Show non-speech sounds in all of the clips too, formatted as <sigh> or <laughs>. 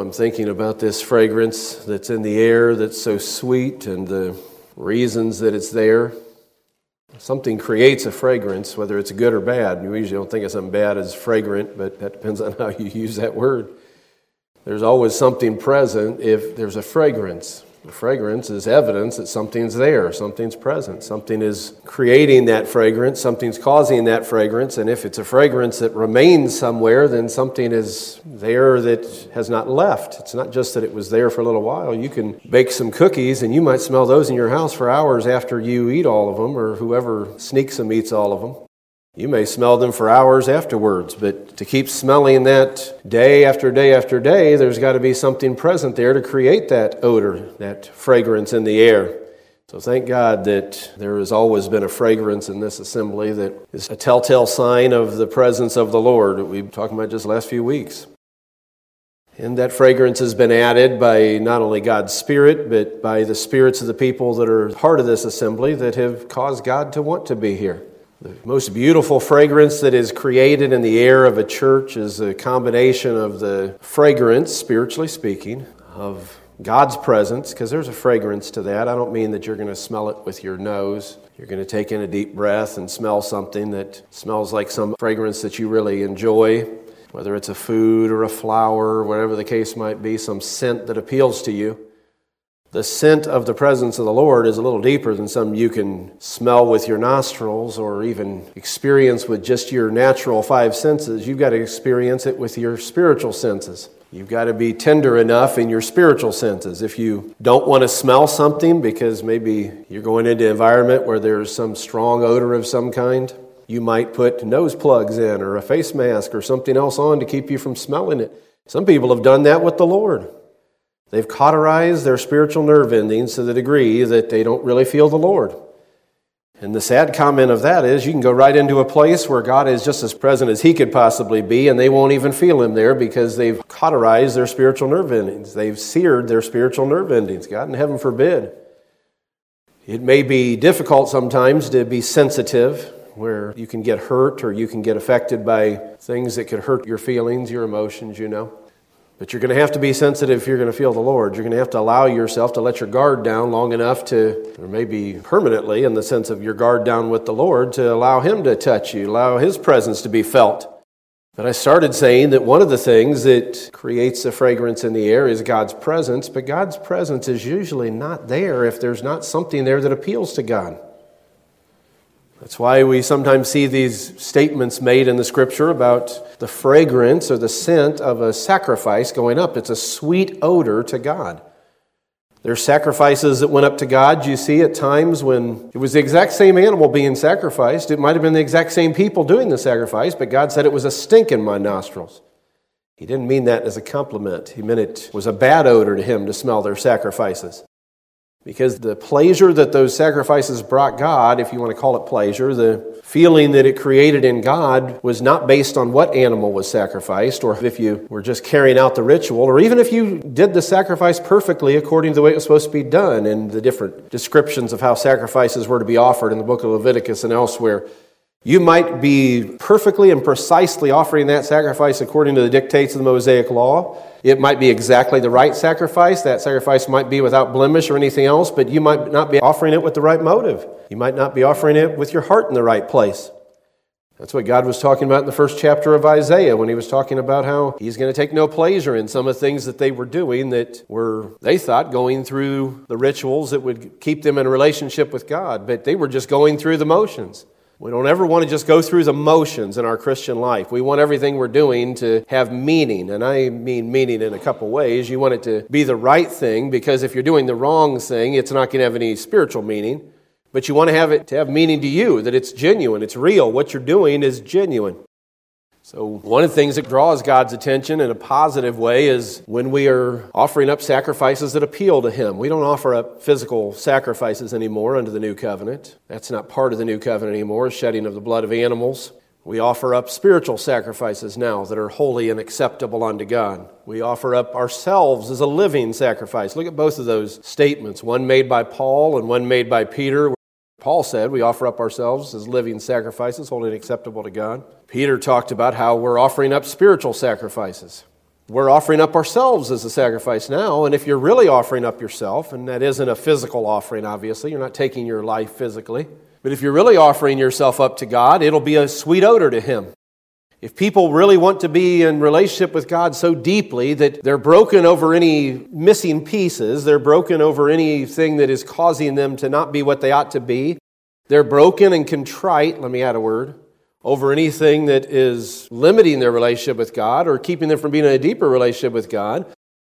I'm thinking about this fragrance that's in the air that's so sweet and the reasons that it's there. Something creates a fragrance, whether it's good or bad. You usually don't think of something bad as fragrant, but that depends on <laughs> how you use that word. There's always something present if there's a fragrance. The fragrance is evidence that something's there, something's present, something is creating that fragrance, something's causing that fragrance, and if it's a fragrance that remains somewhere, then something is there that has not left. It's not just that it was there for a little while. You can bake some cookies and you might smell those in your house for hours after you eat all of them, or whoever sneaks them eats all of them. You may smell them for hours afterwards, but to keep smelling that day after day after day, there's got to be something present there to create that odor, that fragrance in the air. So thank God that there has always been a fragrance in this assembly that is a telltale sign of the presence of the Lord that we've been talking about just last few weeks. And that fragrance has been added by not only God's Spirit, but by the spirits of the people that are part of this assembly that have caused God to want to be here. The most beautiful fragrance that is created in the air of a church is a combination of the fragrance, spiritually speaking, of God's presence, because there's a fragrance to that. I don't mean that you're going to smell it with your nose. You're going to take in a deep breath and smell something that smells like some fragrance that you really enjoy, whether it's a food or a flower, whatever the case might be, some scent that appeals to you the scent of the presence of the Lord is a little deeper than some you can smell with your nostrils or even experience with just your natural five senses. You've got to experience it with your spiritual senses. You've got to be tender enough in your spiritual senses. If you don't want to smell something because maybe you're going into an environment where there's some strong odor of some kind, you might put nose plugs in or a face mask or something else on to keep you from smelling it. Some people have done that with the Lord. They've cauterized their spiritual nerve endings to the degree that they don't really feel the Lord. And the sad comment of that is you can go right into a place where God is just as present as He could possibly be, and they won't even feel Him there because they've cauterized their spiritual nerve endings. They've seared their spiritual nerve endings. God in heaven forbid. It may be difficult sometimes to be sensitive, where you can get hurt or you can get affected by things that could hurt your feelings, your emotions, you know. But you're going to have to be sensitive if you're going to feel the Lord. You're going to have to allow yourself to let your guard down long enough to, or maybe permanently, in the sense of your guard down with the Lord, to allow Him to touch you, allow His presence to be felt. But I started saying that one of the things that creates the fragrance in the air is God's presence, but God's presence is usually not there if there's not something there that appeals to God. That's why we sometimes see these statements made in the scripture about the fragrance or the scent of a sacrifice going up. It's a sweet odor to God. There's sacrifices that went up to God, you see, at times when it was the exact same animal being sacrificed. It might have been the exact same people doing the sacrifice, but God said it was a stink in my nostrils. He didn't mean that as a compliment. He meant it was a bad odor to him to smell their sacrifices. Because the pleasure that those sacrifices brought God, if you want to call it pleasure, the feeling that it created in God was not based on what animal was sacrificed, or if you were just carrying out the ritual, or even if you did the sacrifice perfectly according to the way it was supposed to be done, in the different descriptions of how sacrifices were to be offered in the book of Leviticus and elsewhere. You might be perfectly and precisely offering that sacrifice according to the dictates of the Mosaic Law. It might be exactly the right sacrifice. That sacrifice might be without blemish or anything else, but you might not be offering it with the right motive. You might not be offering it with your heart in the right place. That's what God was talking about in the first chapter of Isaiah when he was talking about how he's going to take no pleasure in some of the things that they were doing that were, they thought, going through the rituals that would keep them in a relationship with God, but they were just going through the motions. We don't ever want to just go through the motions in our Christian life. We want everything we're doing to have meaning. And I mean meaning in a couple ways. You want it to be the right thing because if you're doing the wrong thing, it's not going to have any spiritual meaning. But you want to have it to have meaning to you, that it's genuine, it's real. What you're doing is genuine. So, one of the things that draws God's attention in a positive way is when we are offering up sacrifices that appeal to Him. We don't offer up physical sacrifices anymore under the new covenant. That's not part of the new covenant anymore, shedding of the blood of animals. We offer up spiritual sacrifices now that are holy and acceptable unto God. We offer up ourselves as a living sacrifice. Look at both of those statements, one made by Paul and one made by Peter. Paul said we offer up ourselves as living sacrifices, holy and acceptable to God. Peter talked about how we're offering up spiritual sacrifices. we're offering up ourselves as a sacrifice now. And if you're really offering up yourself, and that isn't a physical offering, obviously, you're not taking your life physically, but if you're really offering yourself up to God, it'll be a sweet odor to Him. If people really want to be in relationship with God so deeply that they're broken over any missing pieces, they're broken over anything that is causing them to not be what they ought to be, they're broken and contrite, let me add a word, over anything that is limiting their relationship with God or keeping them from being in a deeper relationship with God.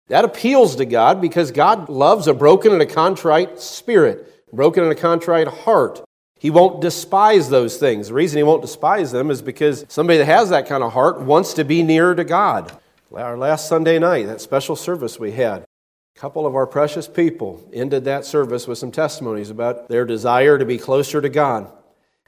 That appeals to God because God loves a broken and a contrite spirit, broken and a contrite heart. He won't despise those things. The reason he won't despise them is because somebody that has that kind of heart wants to be nearer to God. Our last Sunday night, that special service we had, a couple of our precious people ended that service with some testimonies about their desire to be closer to God.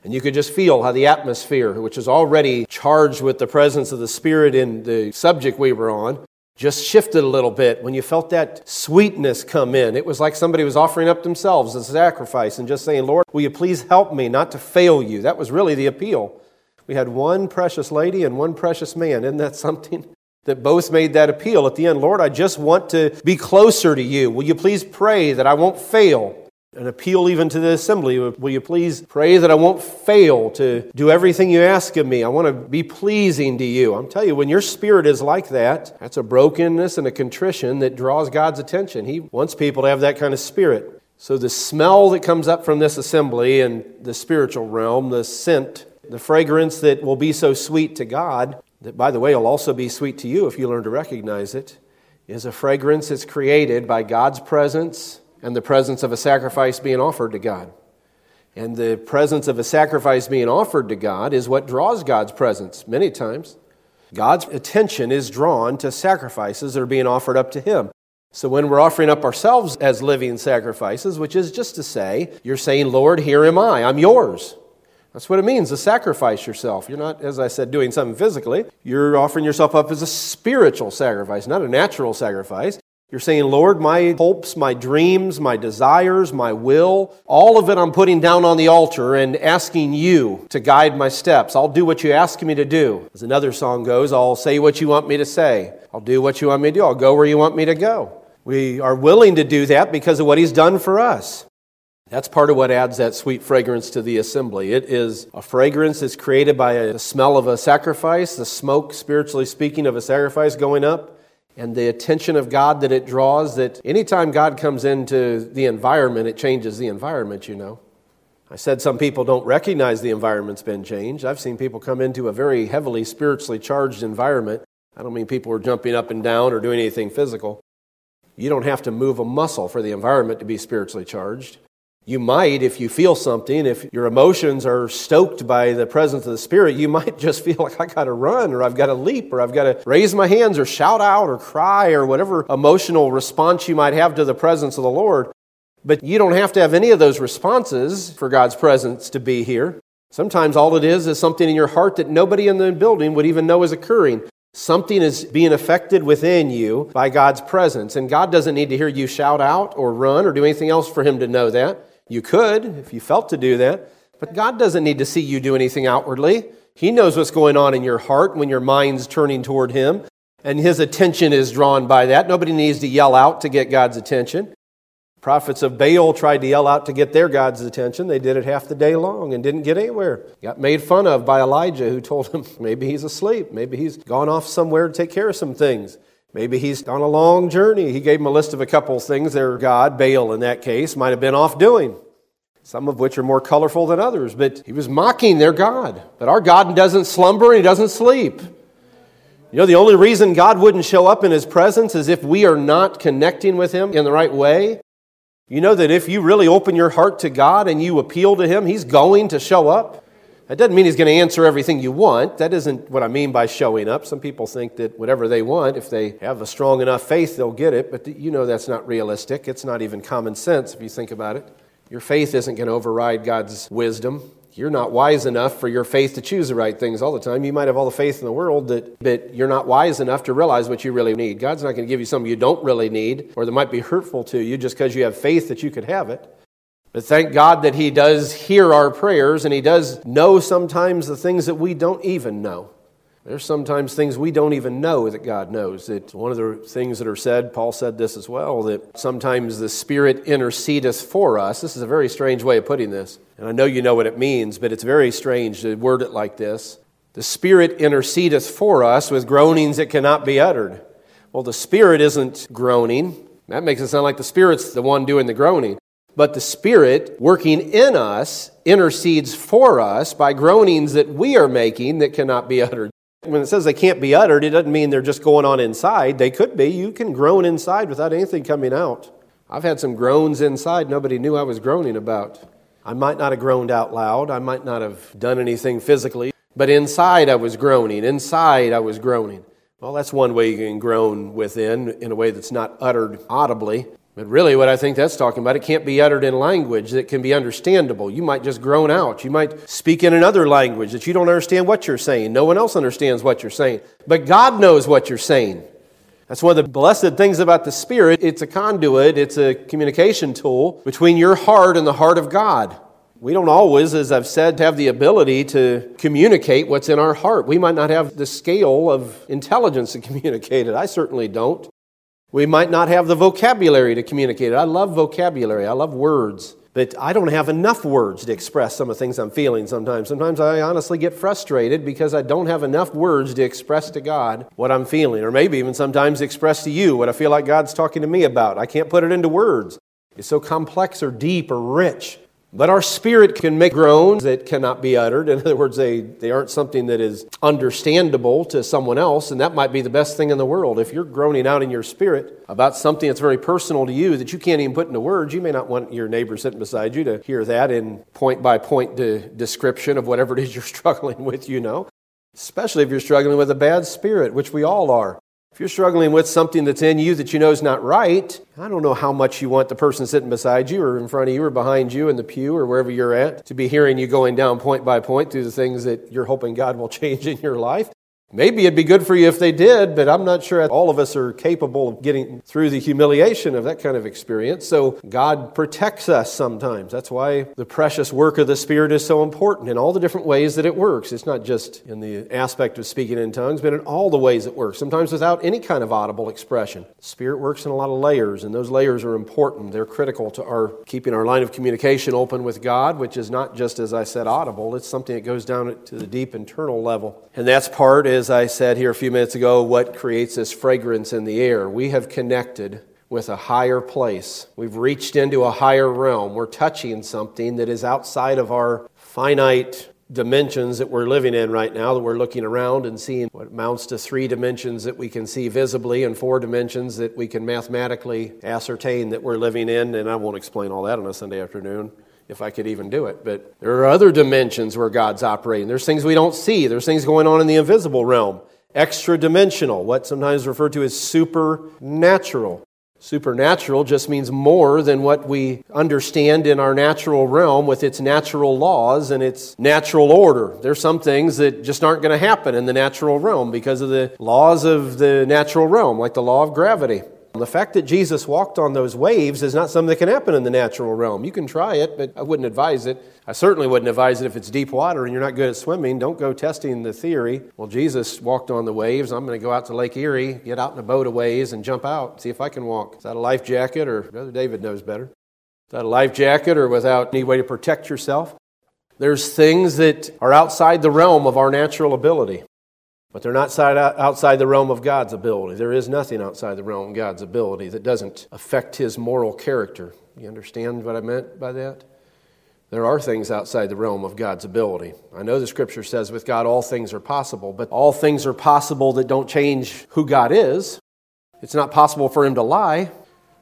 And you could just feel how the atmosphere, which is already charged with the presence of the Spirit in the subject we were on, just shifted a little bit when you felt that sweetness come in. It was like somebody was offering up themselves as a sacrifice and just saying, Lord, will you please help me not to fail you? That was really the appeal. We had one precious lady and one precious man. Isn't that <laughs> something? That both made that appeal at the end. Lord, I just want to be closer to you. Will you please pray that I won't fail? An appeal even to the assembly. Will you please pray that I won't fail to do everything you ask of me? I want to be pleasing to you. I'm telling you, when your spirit is like that, that's a brokenness and a contrition that draws God's attention. He wants people to have that kind of spirit. So the smell that comes up from this assembly and the spiritual realm, the scent, the fragrance that will be so sweet to God, that by the way will also be sweet to you if you learn to recognize it, is a fragrance that's created by God's presence and the presence of a sacrifice being offered to God. And the presence of a sacrifice being offered to God is what draws God's presence many times. God's attention is drawn to sacrifices that are being offered up to Him. So when we're offering up ourselves as living sacrifices, which is just to say, you're saying, Lord, here am I, I'm yours. That's what it means to sacrifice yourself. You're not, as I said, doing something physically. You're offering yourself up as a spiritual sacrifice, not a natural sacrifice. You're saying, Lord, my hopes, my dreams, my desires, my will, all of it I'm putting down on the altar and asking you to guide my steps. I'll do what you ask me to do. As another song goes, I'll say what you want me to say. I'll do what you want me to do. I'll go where you want me to go. We are willing to do that because of what He's done for us. That's part of what adds that sweet fragrance to the assembly. It is a fragrance that's created by a smell of a sacrifice, the smoke, spiritually speaking, of a sacrifice going up and the attention of God that it draws, that anytime God comes into the environment, it changes the environment, you know. I said some people don't recognize the environment's been changed. I've seen people come into a very heavily spiritually charged environment. I don't mean people are jumping up and down or doing anything physical. You don't have to move a muscle for the environment to be spiritually charged. You might, if you feel something, if your emotions are stoked by the presence of the Spirit, you <laughs> might just feel like I got to run or I've got to leap or I've got to raise my hands or shout out or cry or whatever emotional response you might have to the presence of the Lord. But you don't have to have any of those responses for God's presence to be here. Sometimes all it is is something in your heart that nobody in the building would even know is occurring. Something is being affected within you by God's presence. And God doesn't need to hear you shout out or run or do anything else for Him to know that. You could if you felt to do that, but God doesn't need to see you do anything outwardly. He knows what's going on in your heart when your mind's turning toward Him, and His attention is drawn by that. Nobody needs to yell out to get God's attention. Prophets of Baal tried to yell out to get their God's attention. They did it half the day long and didn't get anywhere. Got made fun of by Elijah, who told him <laughs> maybe he's asleep. Maybe he's gone off somewhere to take care of some things. Maybe he's on a long journey. He gave him a list of a couple of things their God, Baal in that case, might have been off doing, some of which are more colorful than others. But he was mocking their God. But our God doesn't slumber and he doesn't sleep. You know, the only reason God wouldn't show up in his presence is if we are not connecting with him in the right way. You know that if you really open your heart to God and you appeal to him, he's going to show up. That doesn't mean he's going to answer everything you want. That isn't what I mean by showing up. Some people think that whatever they want, if they have a strong enough faith, they'll get it. But you know that's not realistic. It's not even common sense if you think about it. Your faith isn't going to override God's wisdom. You're not wise enough for your faith to choose the right things all the time. You might have all the faith in the world, that, but you're not wise enough to realize what you really need. God's not going to give you something you don't really need or that might be hurtful to you just because you have faith that you could have it. But thank God that He does hear our prayers and He does know sometimes the things that we don't even know. There's sometimes things we don't even know that God knows. It's one of the things that are said, Paul said this as well, that sometimes the Spirit intercedeth for us. This is a very strange way of putting this. And I know you know what it means, but it's very strange to word it like this. The Spirit intercedeth for us with groanings that cannot be uttered. Well, the Spirit isn't groaning. That makes it sound like the Spirit's the one doing the groaning. But the Spirit working in us intercedes for us by groanings that we are making that cannot be uttered. When it says they can't be uttered, it doesn't mean they're just going on inside. They could be. You can groan inside without anything coming out. I've had some groans inside nobody knew I was groaning about. I might not have groaned out loud. I might not have done anything physically. But inside I was groaning. Inside I was groaning. Well, that's one way you can groan within in a way that's not uttered audibly. But really, what I think that's talking about, it can't be uttered in language that can be understandable. You might just groan out. You might speak in another language that you don't understand what you're saying. No one else understands what you're saying. But God knows what you're saying. That's one of the blessed things about the Spirit. It's a conduit, it's a communication tool between your heart and the heart of God. We don't always, as I've said, have the ability to communicate what's in our heart. We might not have the scale of intelligence to <laughs> communicate it. I certainly don't. We might not have the vocabulary to communicate it. I love vocabulary, I love words. But I don't have enough words to express some of the things I'm feeling sometimes. Sometimes I honestly get frustrated because I don't have enough words to express to God what I'm feeling, or maybe even sometimes express to you what I feel like God's talking to me about. I can't put it into words. It's so complex or deep or rich. But our spirit can make groans that cannot be uttered. In other words, they, they aren't something that is understandable to someone else, and that might be the best thing in the world. If you're groaning out in your spirit about something that's very personal to you that you can't even put into words, you may not want your neighbor sitting beside you to hear that in point by point description of whatever it is you're <laughs> struggling with, you know. Especially if you're struggling with a bad spirit, which we all are. If you're struggling with something that's in you that you know is not right, I don't know how much you want the person sitting beside you or in front of you or behind you in the pew or wherever you're at to be hearing you going down point by point through the things that you're hoping God will <laughs> change in your life. Maybe it'd be good for you if they did, but I'm not sure all of us are capable of getting through the humiliation of that kind of experience. So God protects us sometimes. That's why the precious work of the Spirit is so important in all the different ways that it works. It's not just in the aspect of speaking in tongues, but in all the ways it works, sometimes without any kind of audible expression. The Spirit works in a lot of layers, and those layers are important. They're critical to our keeping our line of communication open with God, which is not just, as I said, audible. It's something that goes down to the deep internal level. And that's part as I said here a few minutes ago, what creates this fragrance in the air. We have connected with a higher place. We've reached into a higher realm. We're touching something that is outside of our finite dimensions that we're living in right now, that we're looking around and seeing what amounts to three dimensions that we can see visibly and four dimensions that we can mathematically ascertain that we're living in. And I won't explain all that on a Sunday afternoon if I could even do it. But there are other dimensions where God's operating. There's things we don't see, there's things going on in the invisible realm. Extra dimensional, what sometimes referred to as supernatural. Supernatural just means more than what we understand in our natural realm with its natural laws and its natural order. There's some things that just aren't going to happen in the natural realm because of the laws of the natural realm, like the law of gravity. The fact that Jesus walked on those waves is not something that can happen in the natural realm. You can try it, but I wouldn't advise it. I certainly wouldn't advise it if it's deep water and you're not good at swimming. Don't go testing the theory. Well, Jesus walked on the waves. I'm going to go out to Lake Erie, get out in a boat a ways, and jump out, see if I can walk. Is that a life jacket, or Brother David knows better? Is that a life jacket, or without any way to protect yourself? There's things that are outside the realm of our natural ability. But they're not outside the realm of God's ability. There is nothing outside the realm of God's ability that doesn't affect his moral character. You understand what I meant by that? There are things outside the realm of God's ability. I know the scripture says with God all things are possible, but all things are possible that don't change who God is. It's not possible for him to lie.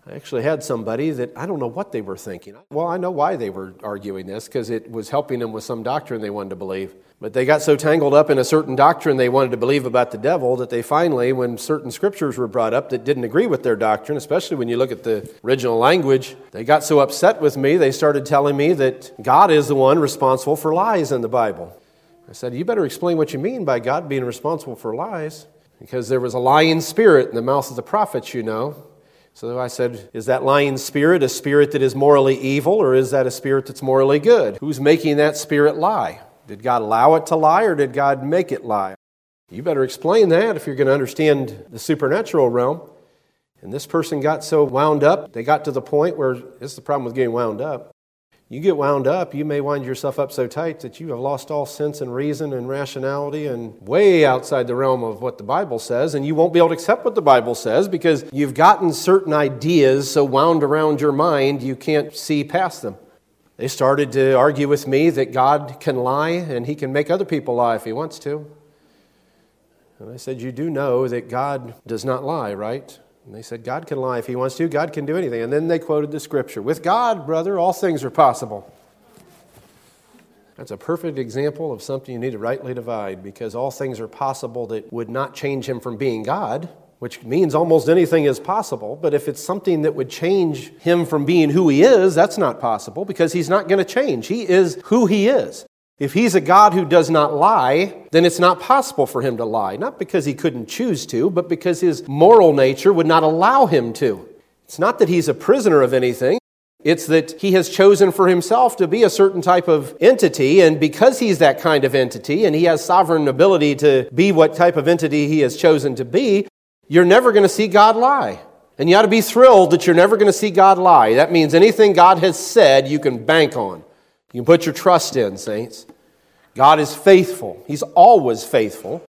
I actually had somebody that I don't know what they were thinking. Well, I know why they were arguing this because it was helping them with some doctrine they wanted to believe. But they got so tangled up in a certain doctrine they wanted to believe about the devil that they finally, when certain scriptures were brought up that didn't agree with their doctrine, especially when you look at the original language, they got so upset with me they started telling me that God is the one responsible for lies in the Bible. I said, You better explain what you mean by God being responsible for lies. Because there was a lying spirit in the mouth of the prophets, you know. So I said, Is that lying spirit a spirit that is morally evil, or is that a spirit that's morally good? Who's making that spirit lie? Did God allow it to lie or did God make it lie? You better explain that if you're going to understand the supernatural realm. And this person got so wound up, they got to the point where this is the problem with getting wound up. You get wound up, you may wind yourself up so tight that you have lost all sense and reason and rationality and way outside the realm of what the Bible says, and you won't be able to accept what the Bible says because you've gotten certain ideas so wound around your mind you can't see past them. They started to argue with me that God can lie and he can make other people lie if he wants to. And I said, You do know that God does not lie, right? And they said, God can lie if he wants to, God can do anything. And then they quoted the scripture With God, brother, all things are possible. That's a perfect example of something you need to rightly divide because all things are possible that would not change him from being God, which means almost anything is possible. But if it's something that would change him from being who he is, that's not possible because he's not going to change. He is who he is. If he's a God who does not lie, then it's not possible for him to lie. Not because he couldn't choose to, but because his moral nature would not allow him to. It's not that he's a prisoner of anything. It's that he has chosen for himself to be a certain type of entity, and because he's that kind of entity and he has sovereign ability to be what type of entity he has chosen to be, you're never going to see God lie. And you ought to be thrilled that you're never going to see God lie. That means anything God has said, you can bank on. You can put your trust in, saints. God is faithful, He's always faithful.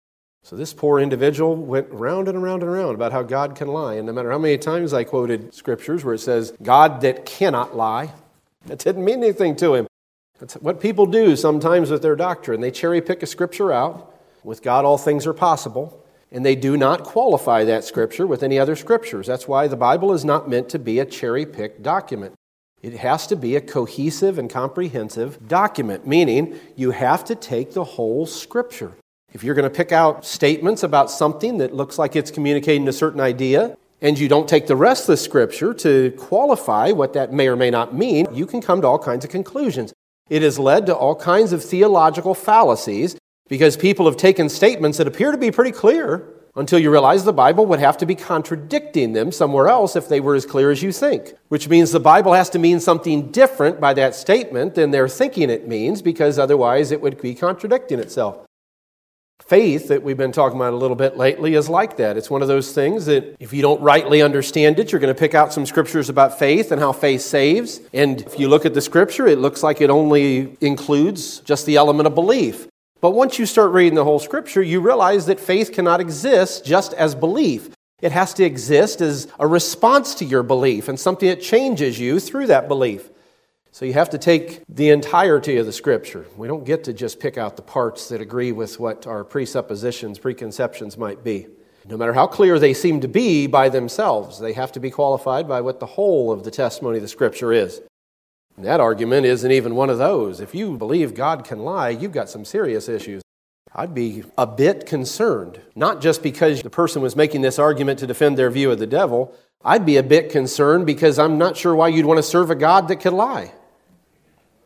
So this poor individual went round and around and around about how God can lie. And no matter how many times I quoted scriptures where it says, God that cannot lie, that didn't mean anything to him. That's what people do sometimes with their doctrine. They cherry pick a scripture out. With God, all things are possible. And they do not qualify that scripture with any other scriptures. That's why the Bible is not meant to be a cherry picked document. It has to be a cohesive and comprehensive document, meaning you have to take the whole scripture. If you're going to pick out statements about something that looks like it's communicating a certain idea, and you don't take the rest of the scripture to qualify what that may or may not mean, you can come to all kinds of conclusions. It has led to all kinds of theological fallacies because people have taken statements that appear to be pretty clear until you realize the Bible would have to be contradicting them somewhere else if they were as clear as you think. Which means the Bible has to mean something different by that statement than they're thinking it means, because otherwise it would be contradicting itself. Faith, that we've been talking about a little bit lately, is like that. It's one of those things that if you don't rightly understand it, you're going to pick out some scriptures about faith and how faith saves. And if you look at the scripture, it looks like it only includes just the element of belief. But once you start reading the whole scripture, you realize that faith cannot exist just as belief. It has to exist as a response to your belief and something that changes you through that belief. So you have to take the entirety of the scripture. We don't get to just pick out the parts that agree with what our presuppositions, preconceptions might be. No matter how clear they seem to be by themselves, they have to be qualified by what the whole of the testimony of the scripture is. That argument isn't even one of those. If you believe God can lie, you've got some serious issues. I'd be a bit concerned, not just because the person was making this argument to defend their view of the devil. I'd be a bit concerned because I'm not sure why you'd want to serve a God that could lie.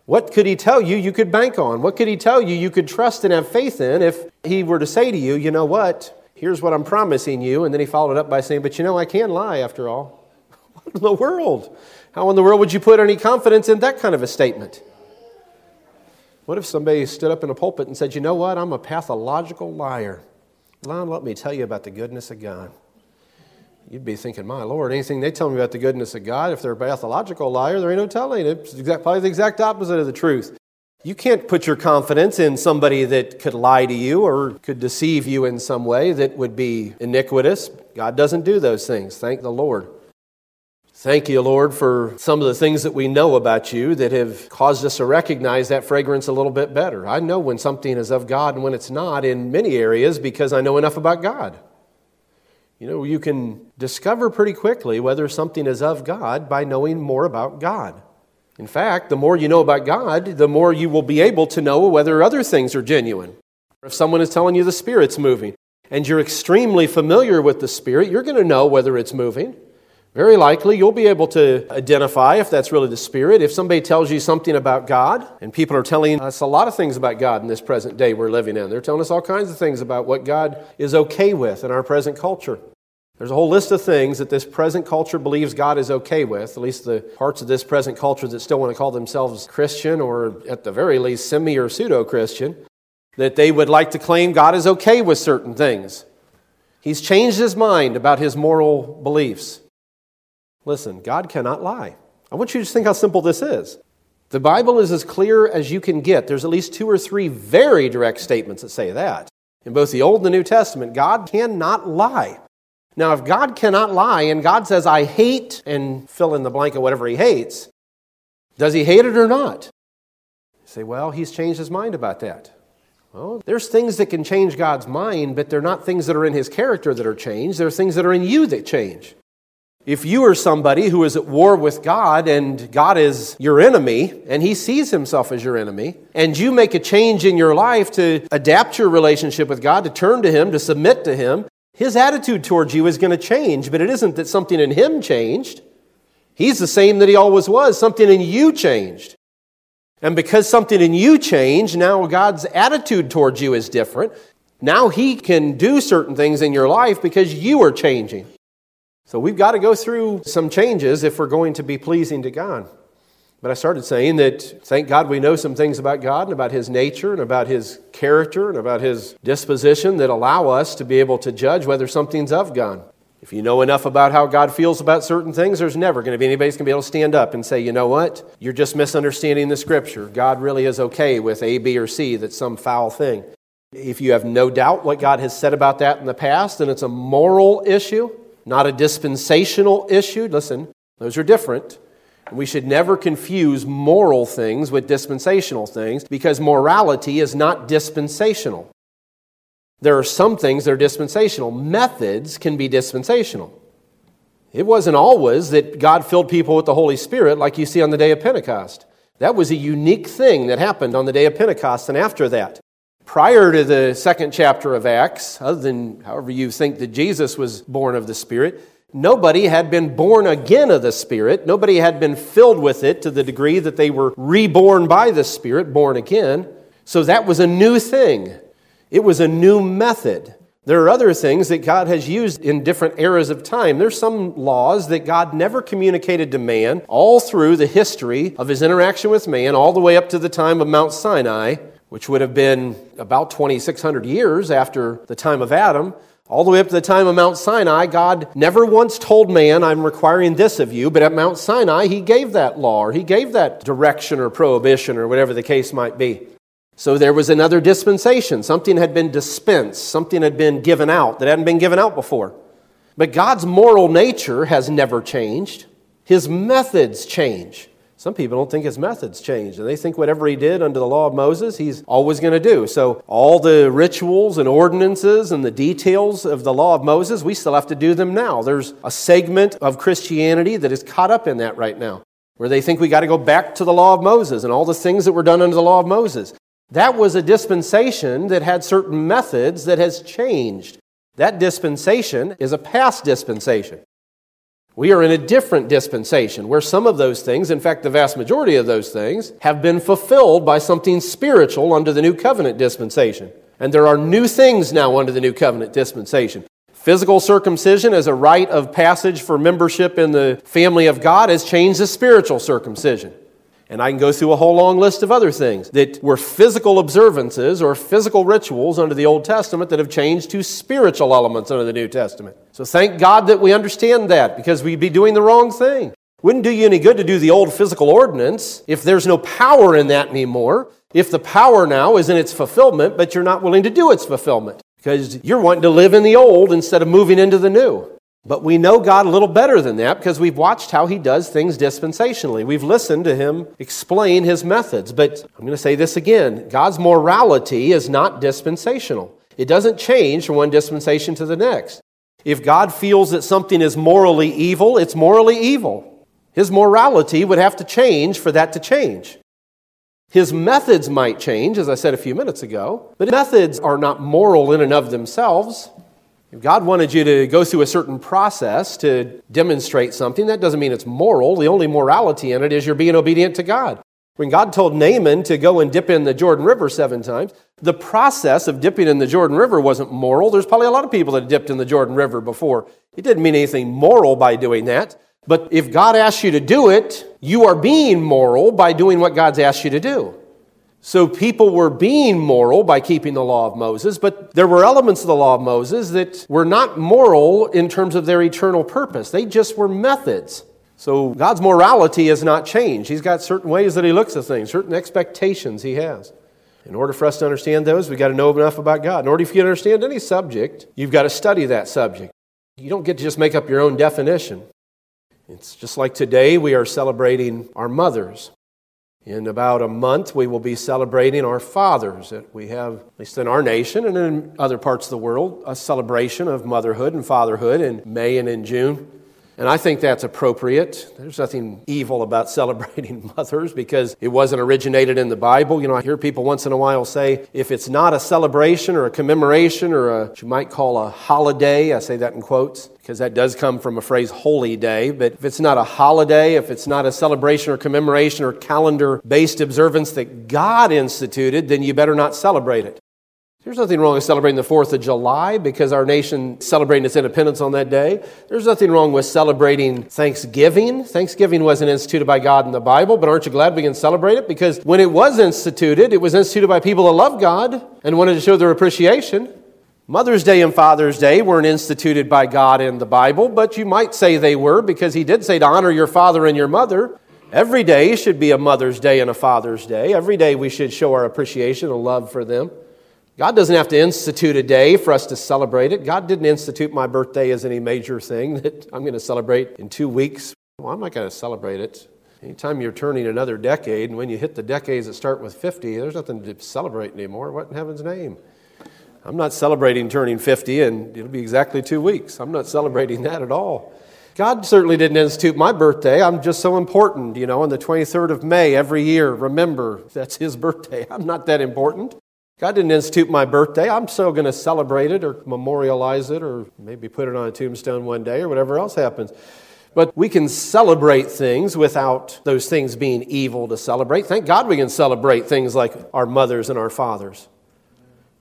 What could he tell you you could bank on? What could he tell you you could trust and have faith in if he were to say to you, you know what, here's what I'm promising you, and then he followed up by saying, but you know, I can lie after all. <laughs> What in the world? How in the world would you put any confidence in that kind of a statement? What if somebody stood up in a pulpit and said, You know what? I'm a pathological liar. Lon, let me tell you about the goodness of God. You'd be thinking, My Lord, anything they tell me about the goodness of God, if they're a pathological liar, there ain't no telling. It's probably the exact opposite of the truth. You can't put your confidence in somebody that could lie to you or could deceive you in some way that would be iniquitous. God doesn't do those things. Thank the Lord. Thank you, Lord, for some of the things that we know about you that have caused us to recognize that fragrance a little bit better. I know when something is of God and when it's not in many areas because I know enough about God. You know, you can discover pretty quickly whether something is of God by knowing more about God. In fact, the more you know about God, the more you will be able to know whether other things are genuine. If someone is telling you the Spirit's moving and you're extremely familiar with the Spirit, you're going to know whether it's moving. Very likely, you'll be able to identify if that's really the Spirit. If somebody tells you something about God, and people are telling us a lot of things about God in this present day we're living in, they're telling us all kinds of things about what God is okay with in our present culture. There's a whole list of things that this present culture believes God is okay with, at least the parts of this present culture that still want to call themselves Christian or at the very least semi or pseudo Christian. that they would like to claim God is okay with certain things. He's changed his mind about his moral beliefs. Listen, God cannot lie. I want you to think how simple this is. The Bible is as clear as you can get. There's at least two or three very direct statements that say that. In both the Old and the New Testament, God cannot lie. Now, if God cannot lie and God says, I hate, and fill in the blank of whatever he hates, does he hate it or not? You say, well, he's changed his mind about that. Well, there's things that can change God's mind, but they're not things that are in his character that are changed. There are things that are in you that change. If you are somebody who is at war with God and God is your enemy and he sees himself as your enemy, and you make a change in your life to adapt your relationship with God, to turn to him, to submit to him, his attitude towards you is going to change, but it isn't that something in him changed. He's the same that he always was. Something in you changed. And because something in you changed, now God's attitude towards you is different. Now he can do certain things in your life because you are changing. So we've got to go through some changes if we're going to be pleasing to God. But I started saying that thank God we know some things about God and about His nature and about His character and about His disposition that allow us to be able to judge whether something's of God. If you know enough about how God feels about certain things, there's never going to be anybody who's going to be able to stand up and say, you know what? You're just misunderstanding the Scripture. God really is okay with A, B, or C that's some foul thing. If you have no doubt what God has said about that in the past, and it's a moral issue, not a dispensational issue. Listen, those are different. We should never confuse moral things with dispensational things because morality is not dispensational. There are some things that are dispensational. Methods can be dispensational. It wasn't always that God filled people with the Holy Spirit like you see on the day of Pentecost. That was a unique thing that happened on the day of Pentecost and after that. Prior to the second chapter of Acts, other than however you think that Jesus was born of the Spirit, Nobody had been born again of the Spirit. Nobody had been filled with it to the degree that they were reborn by the Spirit, born again. So that was a new thing. It was a new method. There are other things that God has used in different eras of time. There's some laws that God never communicated to man all through the history of his interaction with man, all the way up to the time of Mount Sinai, which would have been about 2,600 years after the time of Adam. All the way up to the time of Mount Sinai, God never once told man, I'm requiring this of you, but at Mount Sinai, He gave that law, or He gave that direction or prohibition, or whatever the case might be. So there was another dispensation. Something had been dispensed, something had been given out that hadn't been given out before. But God's moral nature has never changed, His methods change. Some people don't think his methods changed, and they think whatever he did under the law of Moses, he's always going to do. So, all the rituals and ordinances and the details of the law of Moses, we still have to do them now. There's a segment of Christianity that is caught up in that right now, where they think we got to go back to the law of Moses and all the things that were done under the law of Moses. That was a dispensation that had certain methods that has changed. That dispensation is a past dispensation. We are in a different dispensation where some of those things, in fact, the vast majority of those things, have been fulfilled by something spiritual under the new covenant dispensation. And there are new things now under the new covenant dispensation. Physical circumcision as a rite of passage for membership in the family of God has changed to spiritual circumcision. And I can go through a whole long list of other things that were physical observances or physical rituals under the Old Testament that have changed to spiritual elements under the New Testament. So thank God that we understand that because we'd be doing the wrong thing. Wouldn't do you any good to do the old physical ordinance if there's no power in that anymore. If the power now is in its fulfillment, but you're not willing to do its fulfillment because you're wanting to live in the old instead of moving into the new. But we know God a little better than that because we've watched how He does things dispensationally. We've listened to Him explain His methods. But I'm going to say this again God's morality is not dispensational, it doesn't change from one dispensation to the next. If God feels that something is morally evil, it's morally evil. His morality would have to change for that to change. His methods might change, as I said a few minutes ago, but methods are not moral in and of themselves. If God wanted you to go through a certain process to demonstrate something, that doesn't mean it's moral. The only morality in it is you're being obedient to God. When God told Naaman to go and dip in the Jordan River seven times, the process of dipping in the Jordan River wasn't moral. There's probably a lot of people that dipped in the Jordan River before. It didn't mean anything moral by doing that. But if God asks you to do it, you are being moral by doing what God's asked you to do. So people were being moral by keeping the law of Moses, but there were elements of the law of Moses that were not moral in terms of their eternal purpose. They just were methods. So God's morality has not changed. He's got certain ways that He looks at things, certain expectations He has. In order for us to understand those, we've got to know enough about God. In order for you to understand any subject, you've got to study that subject. You don't get to just make up your own definition. It's just like today we are celebrating our mothers. In about a month, we will be celebrating our fathers. That we have, at least in our nation and in other parts of the world, a celebration of motherhood and fatherhood in May and in June. And I think that's appropriate. There's nothing evil about <laughs> celebrating mothers because it wasn't originated in the Bible. You know, I hear people once in a while say if it's not a celebration or a commemoration or a, what you might call a holiday, I say that in quotes because that does come from a phrase holy day, but if it's not a holiday, if it's not a celebration or commemoration or calendar based observance that God instituted, then you better not celebrate it. There's nothing wrong with celebrating the 4th of July because our nation celebrating its independence on that day. There's nothing wrong with celebrating Thanksgiving. Thanksgiving wasn't instituted by God in the Bible, but aren't you glad we can celebrate it? Because when it was instituted, it was instituted by people that love God and wanted to show their appreciation. Mother's Day and Father's Day weren't instituted by God in the Bible, but you might say they were because He did say to honor your father and your mother. Every day should be a Mother's Day and a Father's Day. Every day we should show our appreciation and love for them. God doesn't have to institute a day for us to celebrate it. God didn't institute my birthday as any major thing that I'm going to celebrate in two weeks. Well, I'm not going to celebrate it. Anytime you're turning another decade, and when you hit the decades that start with 50, there's nothing to celebrate anymore. What in heaven's name? I'm not celebrating turning 50, and it'll be exactly two weeks. I'm not celebrating that at all. God certainly didn't institute my birthday. I'm just so important, you know, on the 23rd of May every year. Remember, that's His birthday. I'm not that important. God didn't institute my birthday. I'm still going to celebrate it or memorialize it or maybe put it on a tombstone one day or whatever else happens. But we can celebrate things without those things being evil to celebrate. Thank God we can celebrate things like our mothers and our fathers.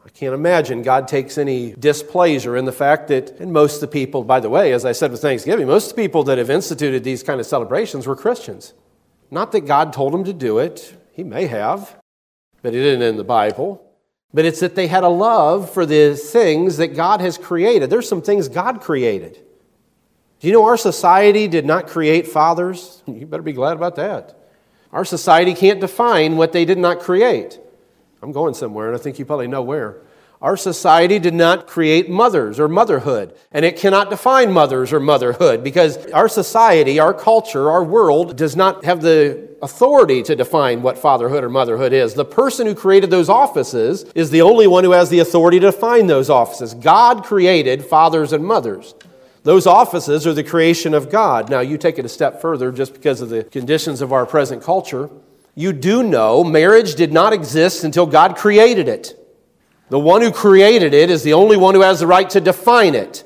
I can't imagine God takes any displeasure in the fact that, and most of the people, by the way, as I said with Thanksgiving, most of the people that have instituted these kind of celebrations were Christians. Not that God told them to do it, He may have, but it isn't in the Bible but it's that they had a love for the things that God has created. There's some things God created. Do you know our society did not create fathers? <laughs> You better be glad about that. Our society can't define what they did not create. I'm going somewhere, and I think you probably know where. Our society did not create mothers or motherhood, and it cannot define mothers or motherhood because our society, our culture, our world does not have the authority to define what fatherhood or motherhood is. The person who created those offices is the only one who has the authority to define those offices. God created fathers and mothers. Those offices are the creation of God. Now, you take it a step further just because of the conditions of our present culture. You do know marriage did not exist until God created it. The one who created it is the only one who has the right to define it.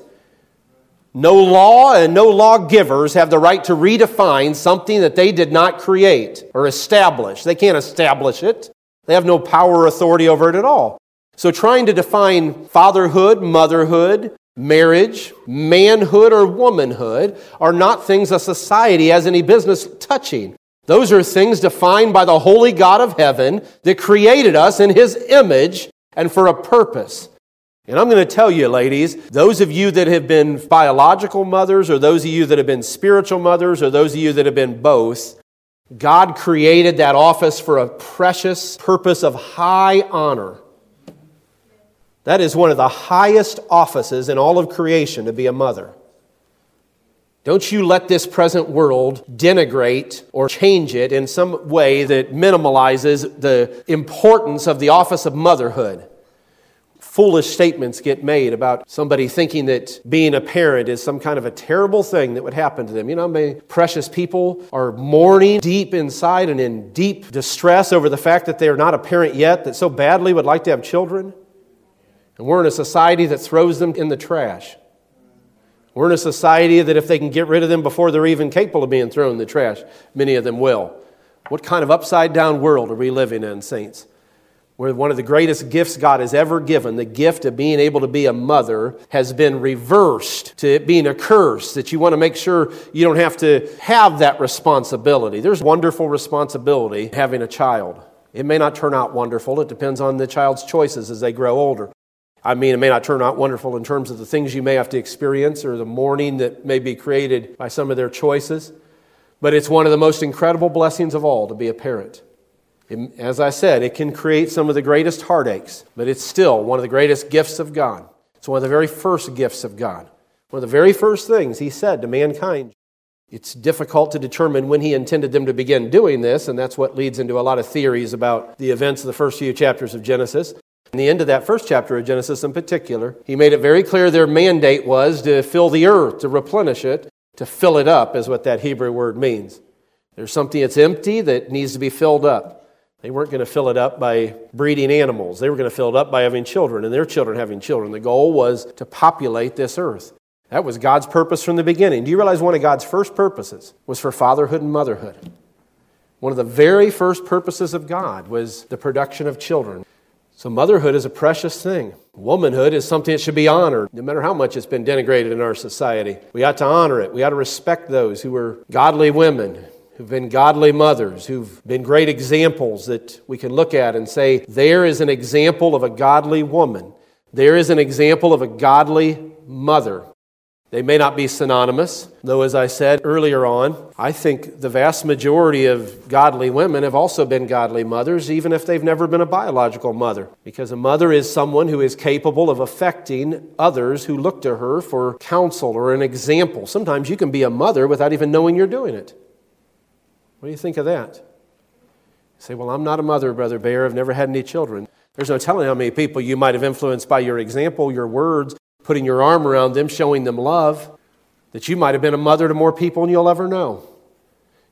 No law and no lawgivers have the right to redefine something that they did not create or establish. They can't establish it, they have no power or authority over it at all. So, trying to define fatherhood, motherhood, marriage, manhood, or womanhood are not things a society has any business touching. Those are things defined by the holy God of heaven that created us in his image and for a purpose. And I'm going to tell you, ladies, those of you that have been biological mothers, or those of you that have been spiritual mothers, or those of you that have been both, God created that office for a precious purpose of high honor. That is one of the highest offices in all of creation to be a mother. Don't you let this present world denigrate or change it in some way that minimalizes the importance of the office of motherhood. Foolish statements get made about somebody thinking that being a parent is some kind of a terrible thing that would happen to them. You know, many precious people are mourning deep inside and in deep distress over the fact that they are not a parent yet, that so badly would like to have children. And we're in a society that throws them in the trash. We're in a society that if they can get rid of them before they're even capable of being thrown in the trash, many of them will. What kind of upside down world are we living in, saints? Where one of the greatest gifts God has ever given, the gift of being able to be a mother, has been reversed to it being a curse, that you want to make sure you don't have to have that responsibility. There's wonderful responsibility having a child. It may not turn out wonderful. It depends on the child's choices as they grow older. I mean, it may not turn out wonderful in terms of the things you may have to experience or the mourning that may be created by some of their choices, but it's one of the most incredible blessings of all to be a parent. As I said, it can create some of the greatest heartaches, but it's still one of the greatest gifts of God. It's one of the very first gifts of God. One of the very first things He said to mankind. It's difficult to determine when He intended them to begin doing this, and that's what leads into a lot of theories about the events of the first few chapters of Genesis. In the end of that first chapter of Genesis in particular, he made it very clear their mandate was to fill the earth, to replenish it, to fill it up, is what that Hebrew word means. There's something that's empty that needs to be filled up. They weren't going to fill it up by breeding animals. They were going to fill it up by having children and their children having children. The goal was to populate this earth. That was God's purpose from the beginning. Do you realize one of God's first purposes was for fatherhood and motherhood? One of the very first purposes of God was the production of children. So, motherhood is a precious thing. Womanhood is something that should be honored, no matter how much it's been denigrated in our society. We ought to honor it. We ought to respect those who are godly women, who've been godly mothers, who've been great examples that we can look at and say, there is an example of a godly woman. There is an example of a godly mother. They may not be synonymous, though, as I said earlier on, I think the vast majority of godly women have also been godly mothers, even if they've never been a biological mother. Because a mother is someone who is capable of affecting others who look to her for counsel or an example. Sometimes you can be a mother without even knowing you're doing it. What do you think of that? You say, Well, I'm not a mother, Brother Bear. I've never had any children. There's no telling how many people you might have influenced by your example, your words, putting your arm around them, showing them love, that you might have been a mother to more people than you'll ever know.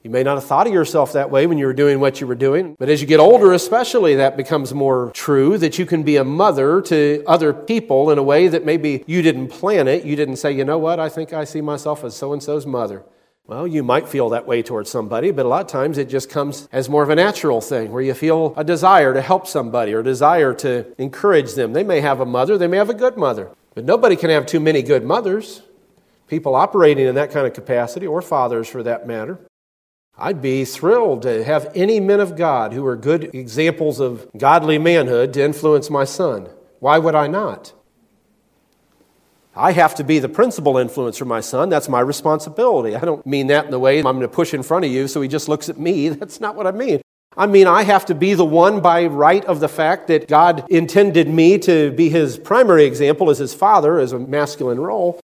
You may not have thought of yourself that way when you were doing what you were doing, but as you get older, especially, that becomes more true that you can be a mother to other people in a way that maybe you didn't plan it. You didn't say, you know what, I think I see myself as so and so's mother. Well, you might feel that way towards somebody, but a lot of times it just comes as more of a natural thing where you feel a desire to help somebody or a desire to encourage them. They may have a mother, they may have a good mother. But nobody can have too many good mothers, people operating in that kind of capacity, or fathers for that matter. I'd be thrilled to have any men of God who are good examples of godly manhood to influence my son. Why would I not? I have to be the principal influence for my son. That's my responsibility. I don't mean that in the way I'm going to push in front of you so he just looks at me. <laughs> That's not what I mean. I mean, I have to be the one by right of the fact that God intended me to be his primary example as his father, as a masculine role.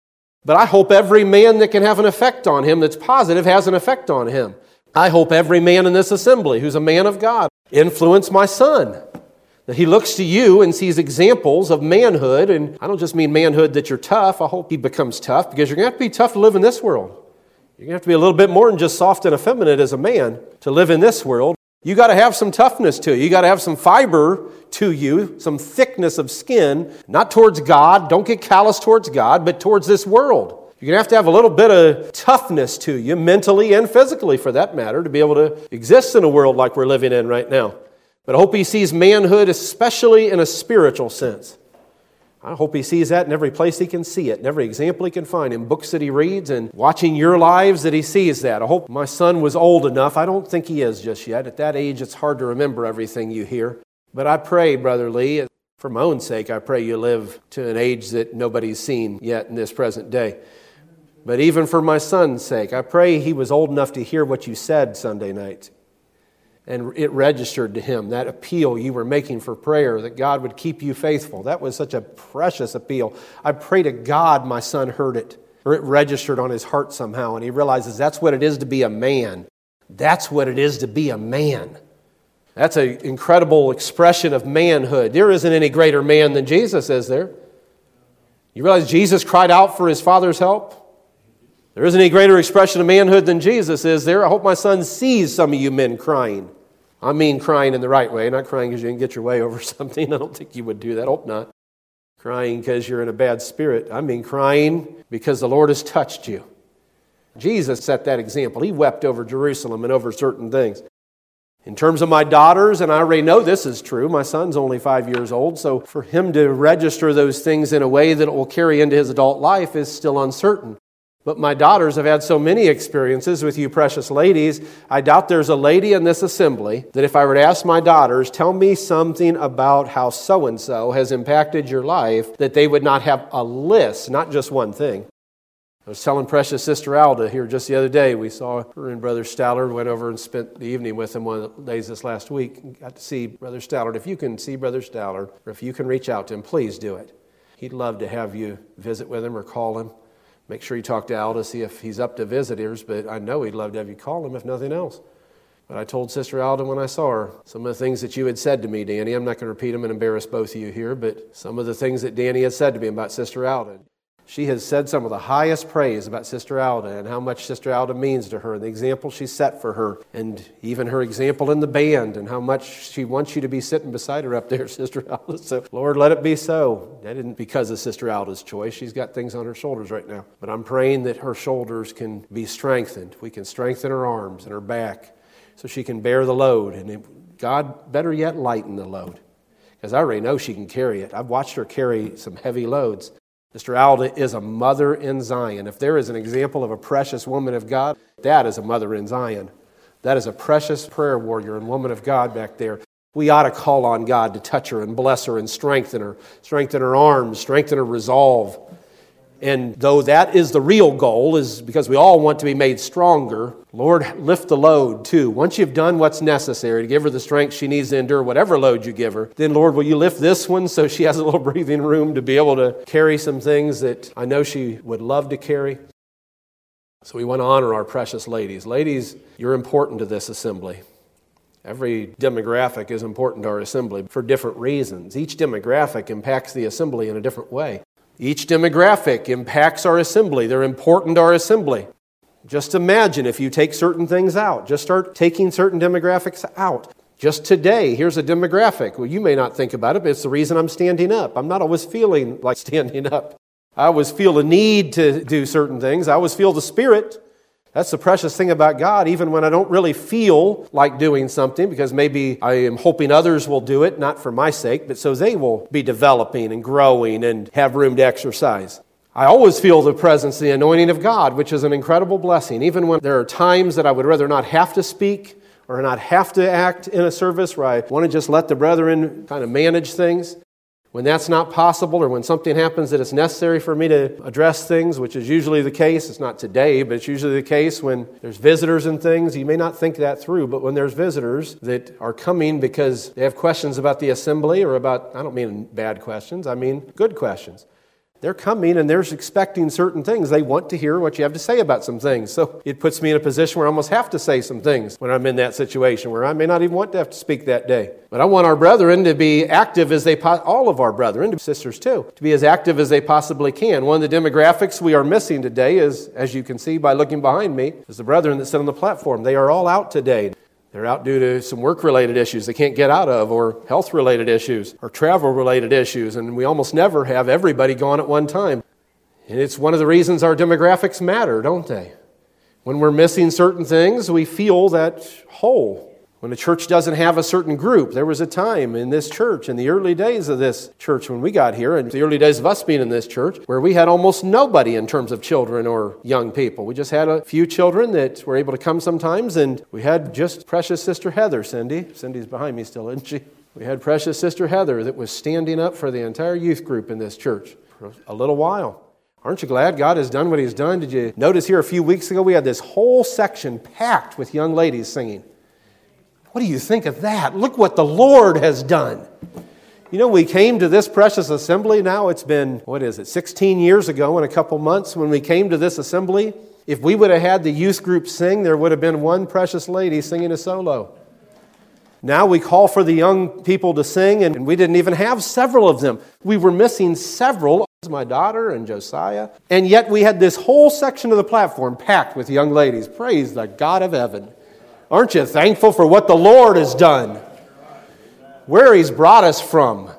But I hope every man that can have an effect on him that's positive has an effect on him. I hope every man in this assembly who's a man of God influence my son. That he looks to you and sees examples of manhood. And I don't just mean manhood that you're tough. I hope he becomes tough because you're going to have to be tough to live in this world. You're going to have to be a little bit more than just soft and effeminate as a man to live in this world. You got to have some toughness to you. You got to have some fiber to you, some thickness of skin, not towards God. Don't get callous towards God, but towards this world. You're going to have to have a little bit of toughness to you, mentally and physically for that matter, to be able to exist in a world like we're living in right now. But I hope he sees manhood, especially in a spiritual sense. I hope he sees that in every place he can see it, in every example he can find, in books that he reads, and watching your lives that he sees that. I hope my son was old enough. I don't think he is just yet. At that age, it's hard to remember everything you hear. But I pray, Brother Lee, for my own sake, I pray you live to an age that nobody's seen yet in this present day. But even for my son's sake, I pray he was old enough to hear what you said Sunday night and it registered to him that appeal you were making for prayer that God would keep you faithful. That was such a precious appeal. I pray to God my son heard it, or it registered on his heart somehow, and he realizes that's what it is to be a man. That's what it is to be a man. That's an incredible expression of manhood. There isn't any greater man than Jesus, is there? You realize Jesus cried out for his Father's help? There isn't any greater expression of manhood than Jesus is there. I hope my son sees some of you men crying. I mean crying in the right way, not crying because you didn't get your way <laughs> over something. I don't think you would do that. Hope not. Crying because you're in a bad spirit. I mean crying because the Lord has touched you. Jesus set that example. He wept over Jerusalem and over certain things. In terms of my daughters, and I already know this is true, my son's only five years old, so for him to register those things in a way that it will carry into his adult life is still uncertain. But my daughters have had so many experiences with you, precious ladies. I doubt there's a lady in this assembly that if I were to ask my daughters, tell me something about how so and so has impacted your life, that they would not have a list, not just one thing. I was telling precious Sister Alda here just the other day. We saw her and Brother Stallard, went over and spent the evening with him one of the days this last week. Got to see Brother Stallard. If you can see Brother Stallard, or if you can reach out to him, please do it. He'd love to have you visit with him or call him. Make sure you talk to Al to see if he's up to visitors, but I know he'd love to have you call him if nothing else. But I told Sister Alda when I saw her some of the things that you had said to me, Danny. I'm not going to repeat them and embarrass both of you here, but some of the things that Danny had said to me about Sister Alda. She has said some of the highest praise about Sister Alda and how much Sister Alda means to her and the example she set for her and even her example in the band and how much she wants you to be sitting beside her up there, <laughs> Sister Alda. So, Lord, let it be so. That isn't because of Sister Alda's choice. She's got things on her shoulders right now. But I'm praying that her shoulders can be strengthened. We can strengthen her arms and her back so she can bear the load. And God, better yet, lighten the load. Because I already know she can carry it. I've watched her carry some heavy loads. Sister Alda is a mother in Zion. If there is an example of a precious woman of God, that is a mother in Zion. That is a precious prayer warrior and woman of God back there. We ought to call on God to touch her and bless her and strengthen her, strengthen her arms, strengthen her resolve. And though that is the real goal, is because we all want to be made stronger, Lord, lift the load too. Once you've done what's necessary to give her the strength she needs to endure whatever load you give her, then Lord, will you lift this one so she has a little <laughs> breathing room to be able to carry some things that I know she would love to carry? So we want to honor our precious ladies. Ladies, you're important to this assembly. Every demographic is important to our assembly for different reasons. Each demographic impacts the assembly in a different way. Each demographic impacts our assembly. They're important to our assembly. Just imagine if you take certain things out, just start taking certain demographics out. Just today, here's a demographic. Well, you may not think about it, but it's the reason I'm standing up. I'm not always feeling like <laughs> standing up. I always feel a need to do certain things. I always feel the Spirit. That's the precious thing about God, even when I don't really feel like doing something, because maybe I am hoping others will do it, not for my sake, but so they will be developing and growing and have room to exercise. I always feel the presence, the anointing of God, which is an incredible blessing, even when there are times that I would rather not have to speak or not have to act in a service where I want to just let the brethren kind of manage things. When that's not possible, or when something happens that it's necessary for me to address things, which is usually the case, it's not today, but it's usually the case when there's visitors and things, you may not think that through, but when there's visitors that are coming because they have questions about the assembly or about, I don't mean bad questions, I mean good questions. They're coming and they're expecting certain things. They want to hear what you have to say about some things. So it puts me in a position where I almost have to say some things when I'm in that situation where I may not even want to have to speak that day. But I want our brethren to be active as they, po- all of our brethren, sisters too, to be as active as they possibly can. One of the demographics we are missing today is, as you can see by looking behind me, is the brethren that sit on the platform. They are all out today. They're out due to some work related issues they can't get out of, or health related issues, or travel related issues, and we almost never have everybody gone at one time. And it's one of the reasons our demographics matter, don't they? When we're missing certain things, we feel that hole. When a church doesn't have a certain group, there was a time in this church, in the early days of this church when we got here, and the early days of us being in this church, where we had almost nobody in terms of children or young people. We just had a few children that were able to come sometimes, and we had just precious Sister Heather, Cindy. Cindy's behind me still, isn't she? We had precious Sister Heather that was standing up for the entire youth group in this church for a little while. Aren't you glad God has done what He's done? Did you notice here a few weeks ago we had this whole section packed with young ladies singing? What do you think of that? Look what the Lord has done. You know, we came to this precious assembly now. It's been, what is it, 16 years ago in a couple months when we came to this assembly. If we would have had the youth group sing, there would have been one precious lady singing a solo. Now we call for the young people to sing, and we didn't even have several of them. We were missing several. My daughter and Josiah. And yet we had this whole section of the platform packed with young ladies. Praise the God of heaven. Aren't you thankful for what the Lord has done? Where He's brought us from.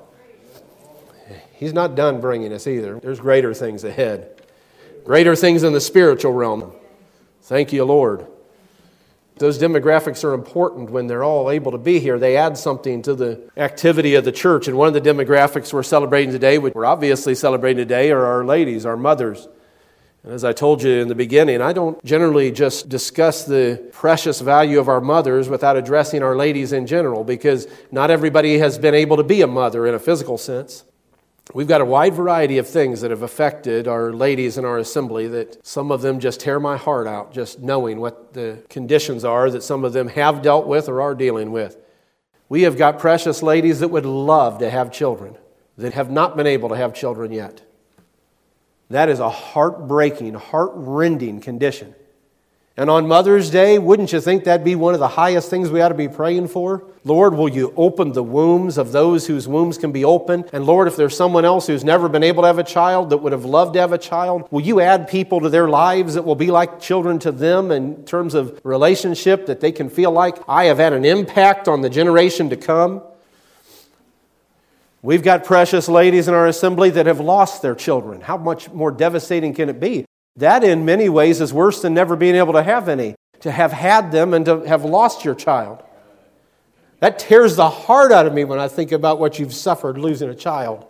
He's not done bringing us either. There's greater things ahead, greater things in the spiritual realm. Thank you, Lord. Those demographics are important when they're all able to be here. They add something to the activity of the church. And one of the demographics we're celebrating today, which we're obviously celebrating today, are our ladies, our mothers. And as I told you in the beginning, I don't generally just discuss the precious value of our mothers without addressing our ladies in general, because not everybody has been able to be a mother in a physical sense. We've got a wide variety of things that have affected our ladies in our assembly that some of them just tear my heart out just knowing what the conditions are that some of them have dealt with or are dealing with. We have got precious ladies that would love to have children that have not been able to have children yet. That is a heartbreaking, heart-rending condition. And on Mother's Day, wouldn't you think that'd be one of the highest things we ought to be praying for? Lord, will you open the wombs of those whose wombs can be opened? And Lord, if there's someone else who's never been able to have a child that would have loved to have a child, will you add people to their lives that will be like children to them in terms of relationship that they can feel like I have had an impact on the generation to come? We've got precious ladies in our assembly that have lost their children. How much more devastating can it be? That, in many ways, is worse than never being able to have any, to have had them and to have lost your child. That tears the heart out of me when I think about what you've suffered losing a child.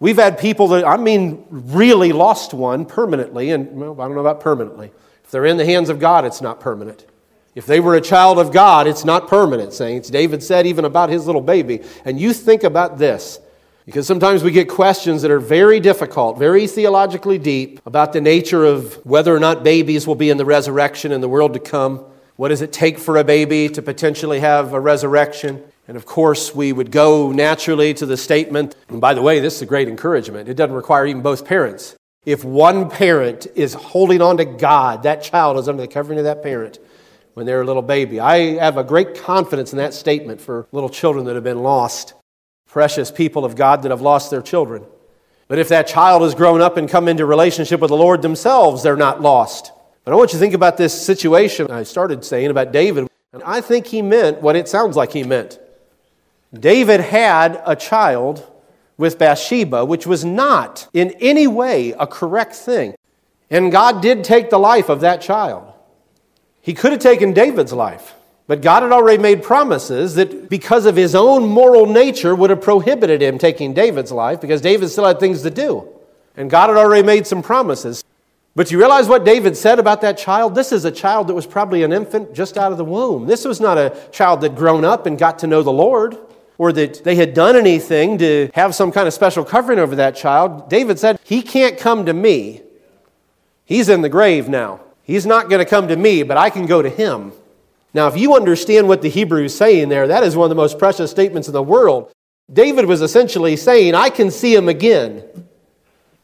We've had people that, I mean, really lost one permanently, and well, I don't know about permanently. If they're in the hands of God, it's not permanent. If they were a child of God, it's not permanent, saints. David said even about his little baby. And you think about this because sometimes we get questions that are very difficult, very theologically deep, about the nature of whether or not babies will be in the resurrection in the world to come. What does it take for a baby to potentially have a resurrection? And of course, we would go naturally to the statement, and by the way, this is a great encouragement. It doesn't require even both parents. If one parent is holding on to God, that child is under the covering of that parent when they're a little baby. I have a great confidence in that statement for little children that have been lost precious people of God that have lost their children. But if that child has grown up and come into relationship with the Lord themselves, they're not lost. But I want you to think about this situation I started saying about David. And I think he meant what it sounds like he meant. David had a child with Bathsheba, which was not in any way a correct thing. And God did take the life of that child. He could have taken David's life. But God had already made promises that because of his own moral nature would have prohibited him taking David's life because David still had things to do. And God had already made some promises. But you realize what David said about that child? This is a child that was probably an infant just out of the womb. This was not a child that grown up and got to know the Lord or that they had done anything to have some kind of special covering over that child. David said, He can't come to me. He's in the grave now. He's not going to come to me, but I can go to him. Now, if you understand what the Hebrew is saying there, that is one of the most precious statements in the world. David was essentially saying, I can see him again.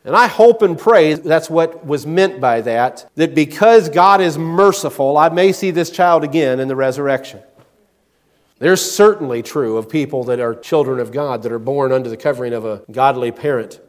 And I hope and pray that's what was meant by that, that because God is merciful, I may see this child again in the resurrection. There's certainly true of people that are children of God that are born under the covering of a godly parent.